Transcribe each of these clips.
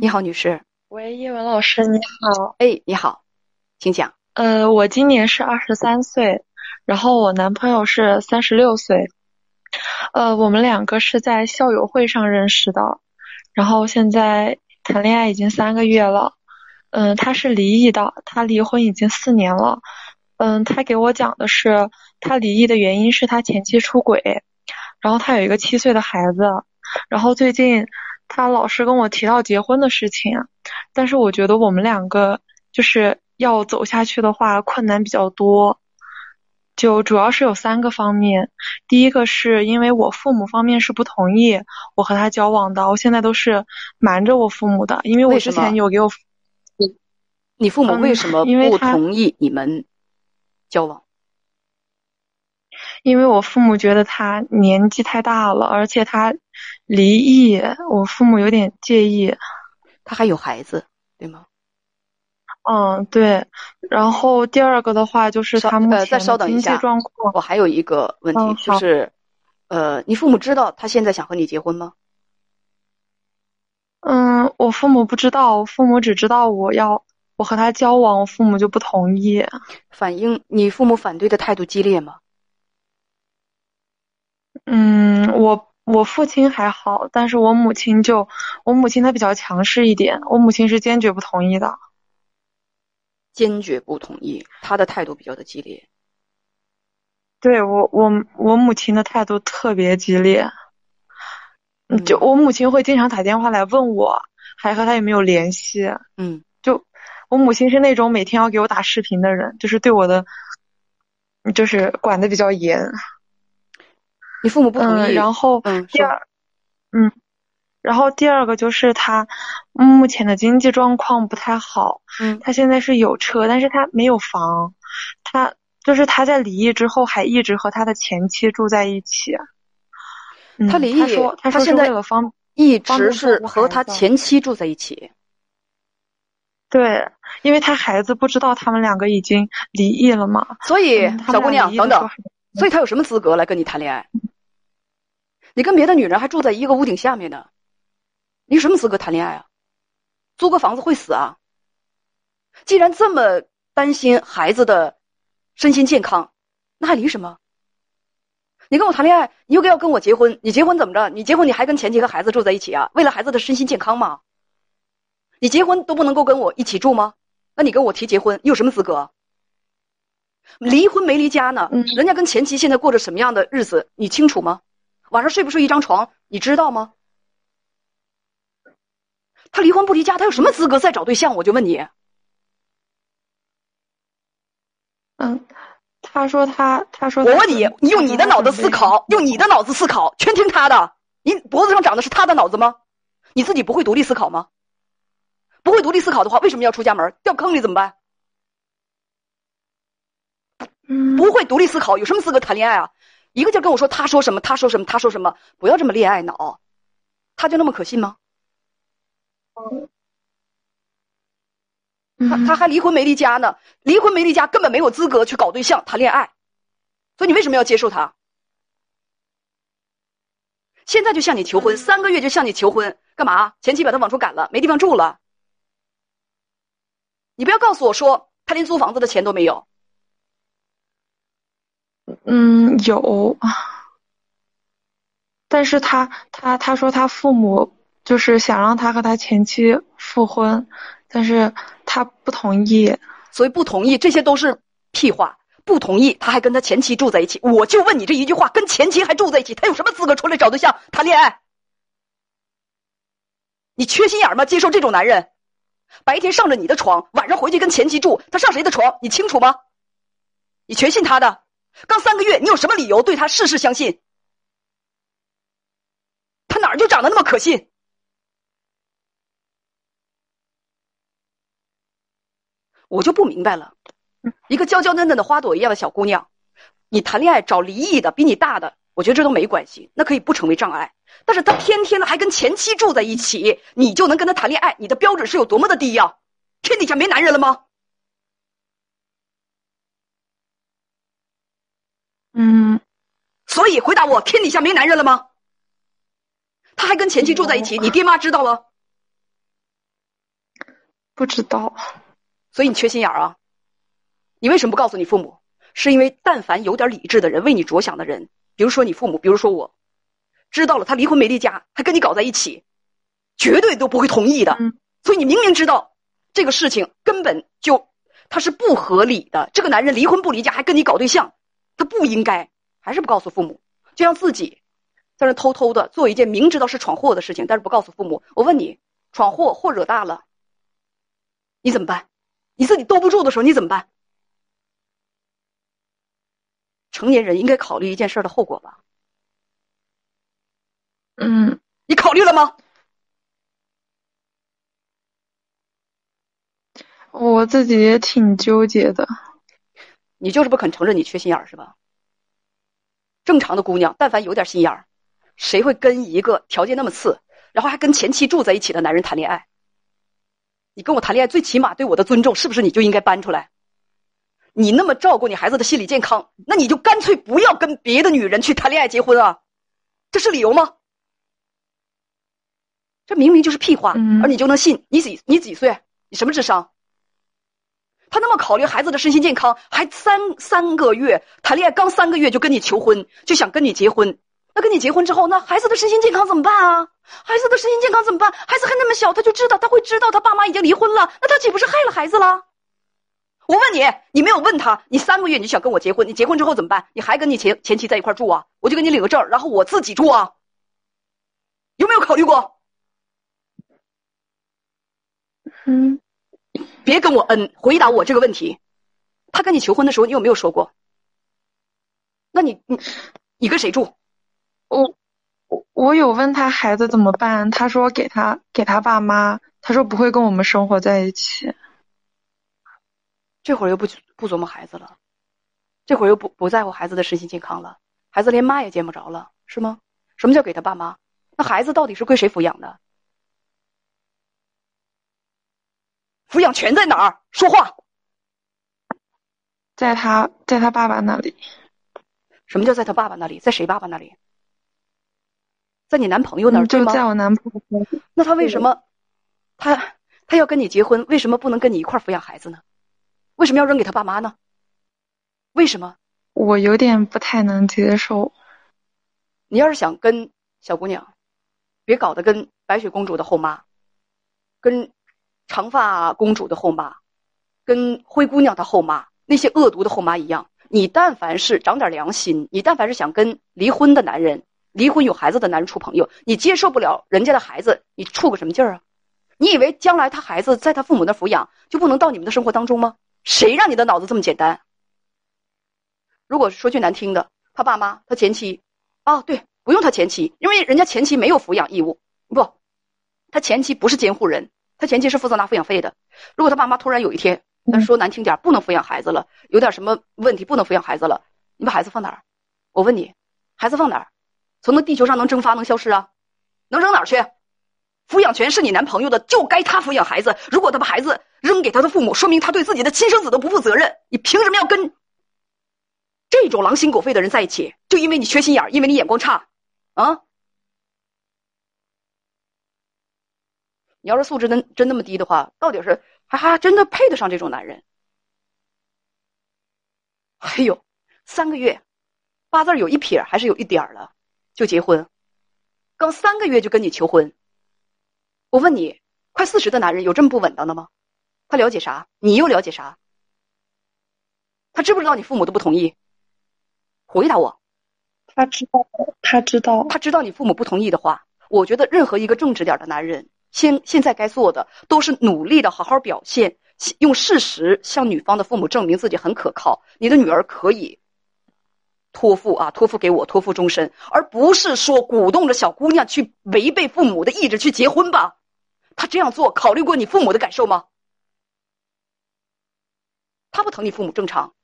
你好，女士。喂，叶文老师，你好。哎，你好，请讲。呃，我今年是二十三岁，然后我男朋友是三十六岁。呃，我们两个是在校友会上认识的，然后现在谈恋爱已经三个月了。嗯，他是离异的，他离婚已经四年了。嗯，他给我讲的是，他离异的原因是他前妻出轨，然后他有一个七岁的孩子，然后最近。他老是跟我提到结婚的事情，但是我觉得我们两个就是要走下去的话，困难比较多，就主要是有三个方面。第一个是因为我父母方面是不同意我和他交往的，我现在都是瞒着我父母的，因为我之前有给我，你你父母为什么不同意你们交往？因为我父母觉得他年纪太大了，而且他离异，我父母有点介意。他还有孩子，对吗？嗯，对。然后第二个的话就是他目前经济状况。我还有一个问题，就是，呃，你父母知道他现在想和你结婚吗？嗯，我父母不知道，我父母只知道我要我和他交往，我父母就不同意。反映你父母反对的态度激烈吗？嗯，我我父亲还好，但是我母亲就我母亲她比较强势一点，我母亲是坚决不同意的。坚决不同意，她的态度比较的激烈。对我我我母亲的态度特别激烈，就我母亲会经常打电话来问我，还和他有没有联系。嗯，就我母亲是那种每天要给我打视频的人，就是对我的，就是管的比较严。你父母不同意，然后第二，嗯，然后第二个就是他目前的经济状况不太好，嗯，他现在是有车，但是他没有房，他就是他在离异之后还一直和他的前妻住在一起，他离异，他说他现在方一直是和他前妻住在一起，对，因为他孩子不知道他们两个已经离异了嘛，所以小姑娘等等，所以他有什么资格来跟你谈恋爱？你跟别的女人还住在一个屋顶下面呢，你什么资格谈恋爱啊？租个房子会死啊？既然这么担心孩子的身心健康，那还离什么？你跟我谈恋爱，你又要跟我结婚，你结婚怎么着？你结婚你还跟前妻和孩子住在一起啊？为了孩子的身心健康吗？你结婚都不能够跟我一起住吗？那你跟我提结婚，你有什么资格？离婚没离家呢？人家跟前妻现在过着什么样的日子，你清楚吗？晚上睡不睡一张床，你知道吗？他离婚不离家，他有什么资格再找对象？我就问你。嗯，他说他他说。我问你，你用你的脑子思考，用你的脑子思考，全听他的。你脖子上长的是他的脑子吗？你自己不会独立思考吗？不会独立思考的话，为什么要出家门？掉坑里怎么办？不会独立思考，有什么资格谈恋爱啊？一个劲跟我说，他说什么，他说什么，他说什么，不要这么恋爱脑，他就那么可信吗？他他还离婚没离家呢，离婚没离家，根本没有资格去搞对象谈恋爱，所以你为什么要接受他？现在就向你求婚，三个月就向你求婚，干嘛？前妻把他往出赶了，没地方住了。你不要告诉我说他连租房子的钱都没有。嗯，有，但是他他他说他父母就是想让他和他前妻复婚，但是他不同意，所以不同意，这些都是屁话。不同意，他还跟他前妻住在一起。我就问你这一句话，跟前妻还住在一起，他有什么资格出来找对象谈恋爱？你缺心眼吗？接受这种男人，白天上着你的床，晚上回去跟前妻住，他上谁的床？你清楚吗？你全信他的？刚三个月，你有什么理由对他事事相信？他哪儿就长得那么可信？我就不明白了，一个娇娇嫩嫩的花朵一样的小姑娘，你谈恋爱找离异的比你大的，我觉得这都没关系，那可以不成为障碍。但是他天天的还跟前妻住在一起，你就能跟他谈恋爱？你的标准是有多么的低呀？天底下没男人了吗？嗯，所以回答我，天底下没男人了吗？他还跟前妻住在一起，你爹妈知道了？不知道。所以你缺心眼儿啊！你为什么不告诉你父母？是因为但凡有点理智的人，为你着想的人，比如说你父母，比如说我，知道了他离婚没离家，还跟你搞在一起，绝对都不会同意的。所以你明明知道这个事情根本就他是不合理的，这个男人离婚不离家还跟你搞对象，他不应该，还是不告诉父母，就让自己在那偷偷的做一件明知道是闯祸的事情，但是不告诉父母。我问你，闯祸祸惹大了，你怎么办？你自己兜不住的时候，你怎么办？成年人应该考虑一件事的后果吧？嗯，你考虑了吗？我自己也挺纠结的。你就是不肯承认你缺心眼儿是吧？正常的姑娘，但凡有点心眼儿，谁会跟一个条件那么次，然后还跟前妻住在一起的男人谈恋爱？你跟我谈恋爱，最起码对我的尊重，是不是你就应该搬出来？你那么照顾你孩子的心理健康，那你就干脆不要跟别的女人去谈恋爱、结婚啊！这是理由吗？这明明就是屁话，而你就能信？你几你几岁？你什么智商？他那么考虑孩子的身心健康，还三三个月谈恋爱，刚三个月就跟你求婚，就想跟你结婚。那跟你结婚之后，那孩子的身心健康怎么办啊？孩子的身心健康怎么办？孩子还那么小，他就知道他会知道他爸妈已经离婚了，那他岂不是害了孩子了？我问你，你没有问他，你三个月你就想跟我结婚，你结婚之后怎么办？你还跟你前前妻在一块住啊？我就给你领个证，然后我自己住啊？有没有考虑过？嗯，别跟我嗯，回答我这个问题。他跟你求婚的时候，你有没有说过？那你你你跟谁住？我我我有问他孩子怎么办，他说给他给他爸妈，他说不会跟我们生活在一起。这会儿又不不琢磨孩子了，这会儿又不不在乎孩子的身心健康了，孩子连妈也见不着了，是吗？什么叫给他爸妈？那孩子到底是归谁抚养的？抚养权在哪儿？说话。在他在他爸爸那里。什么叫在他爸爸那里？在谁爸爸那里？在你男朋友那儿就在我男朋友。那他为什么，他他要跟你结婚？为什么不能跟你一块抚养孩子呢？为什么要扔给他爸妈呢？为什么？我有点不太能接受。你要是想跟小姑娘，别搞得跟白雪公主的后妈，跟长发公主的后妈，跟灰姑娘的后妈那些恶毒的后妈一样。你但凡是长点良心，你但凡是想跟离婚的男人、离婚有孩子的男人处朋友，你接受不了人家的孩子，你处个什么劲儿啊？你以为将来他孩子在他父母那抚养，就不能到你们的生活当中吗？谁让你的脑子这么简单？如果说句难听的，他爸妈、他前妻，啊，对，不用他前妻，因为人家前妻没有抚养义务。不，他前妻不是监护人，他前妻是负责拿抚养费的。如果他爸妈突然有一天，咱说难听点，不能抚养孩子了，有点什么问题不能抚养孩子了，你把孩子放哪儿？我问你，孩子放哪儿？从那地球上能蒸发能消失啊？能扔哪儿去？抚养权是你男朋友的，就该他抚养孩子。如果他把孩子扔给他的父母，说明他对自己的亲生子都不负责任。你凭什么要跟这种狼心狗肺的人在一起？就因为你缺心眼儿，因为你眼光差，啊？你要是素质真真那么低的话，到底是还还真的配得上这种男人？哎呦，三个月，八字有一撇还是有一点儿了，就结婚，刚三个月就跟你求婚。我问你，快四十的男人有这么不稳当的吗？他了解啥？你又了解啥？他知不知道你父母都不同意？回答我。他知道，他知道，他知道你父母不同意的话，我觉得任何一个正直点的男人，现现在该做的都是努力的好好表现，用事实向女方的父母证明自己很可靠，你的女儿可以托付啊，托付给我，托付终身，而不是说鼓动着小姑娘去违背父母的意志去结婚吧。他这样做，考虑过你父母的感受吗？他不疼你父母正常，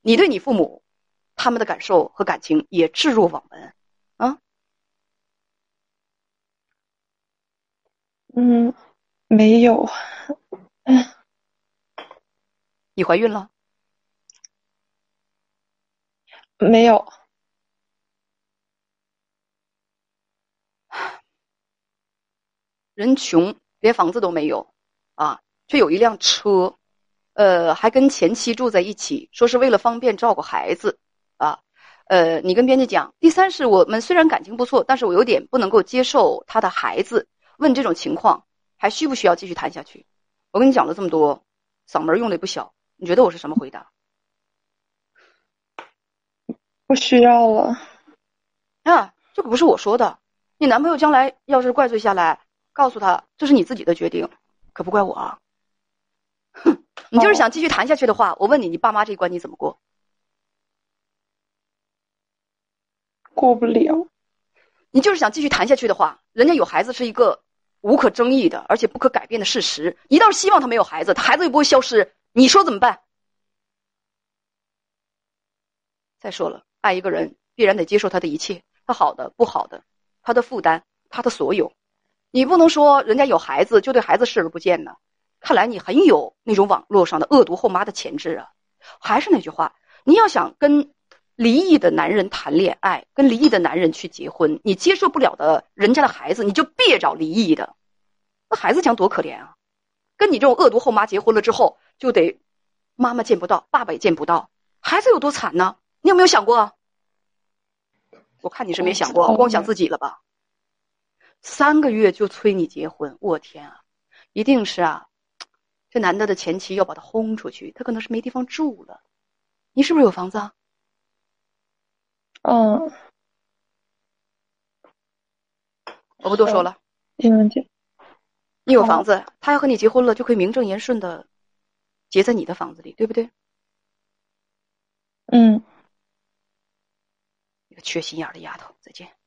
你对你父母他们的感受和感情也置若罔闻啊？嗯，没有。嗯，你怀孕了？没有。人穷，连房子都没有，啊，却有一辆车，呃，还跟前妻住在一起，说是为了方便照顾孩子，啊，呃，你跟编辑讲。第三是我们虽然感情不错，但是我有点不能够接受他的孩子。问这种情况，还需不需要继续谈下去？我跟你讲了这么多，嗓门用的也不小，你觉得我是什么回答？不需要了。啊，这可不是我说的。你男朋友将来要是怪罪下来，告诉他这是你自己的决定，可不怪我啊。哼，你就是想继续谈下去的话，我问你，你爸妈这一关你怎么过？过不了。你就是想继续谈下去的话，人家有孩子是一个无可争议的，而且不可改变的事实。你倒是希望他没有孩子，他孩子又不会消失，你说怎么办？再说了，爱一个人必然得接受他的一切，他好的、不好的，他的负担、他的所有。你不能说人家有孩子就对孩子视而不见呢。看来你很有那种网络上的恶毒后妈的潜质啊！还是那句话，你要想跟离异的男人谈恋爱，跟离异的男人去结婚，你接受不了的人家的孩子，你就别找离异的。那孩子将多可怜啊！跟你这种恶毒后妈结婚了之后，就得妈妈见不到，爸爸也见不到，孩子有多惨呢？你有没有想过？我看你是没想过，光想自己了吧？三个月就催你结婚，我天啊！一定是啊。这男的的前妻要把他轰出去，他可能是没地方住了。你是不是有房子？啊？嗯，我不多说了。没问题。你有房子，他要和你结婚了，就可以名正言顺的结在你的房子里，对不对？嗯。一个缺心眼的丫头，再见。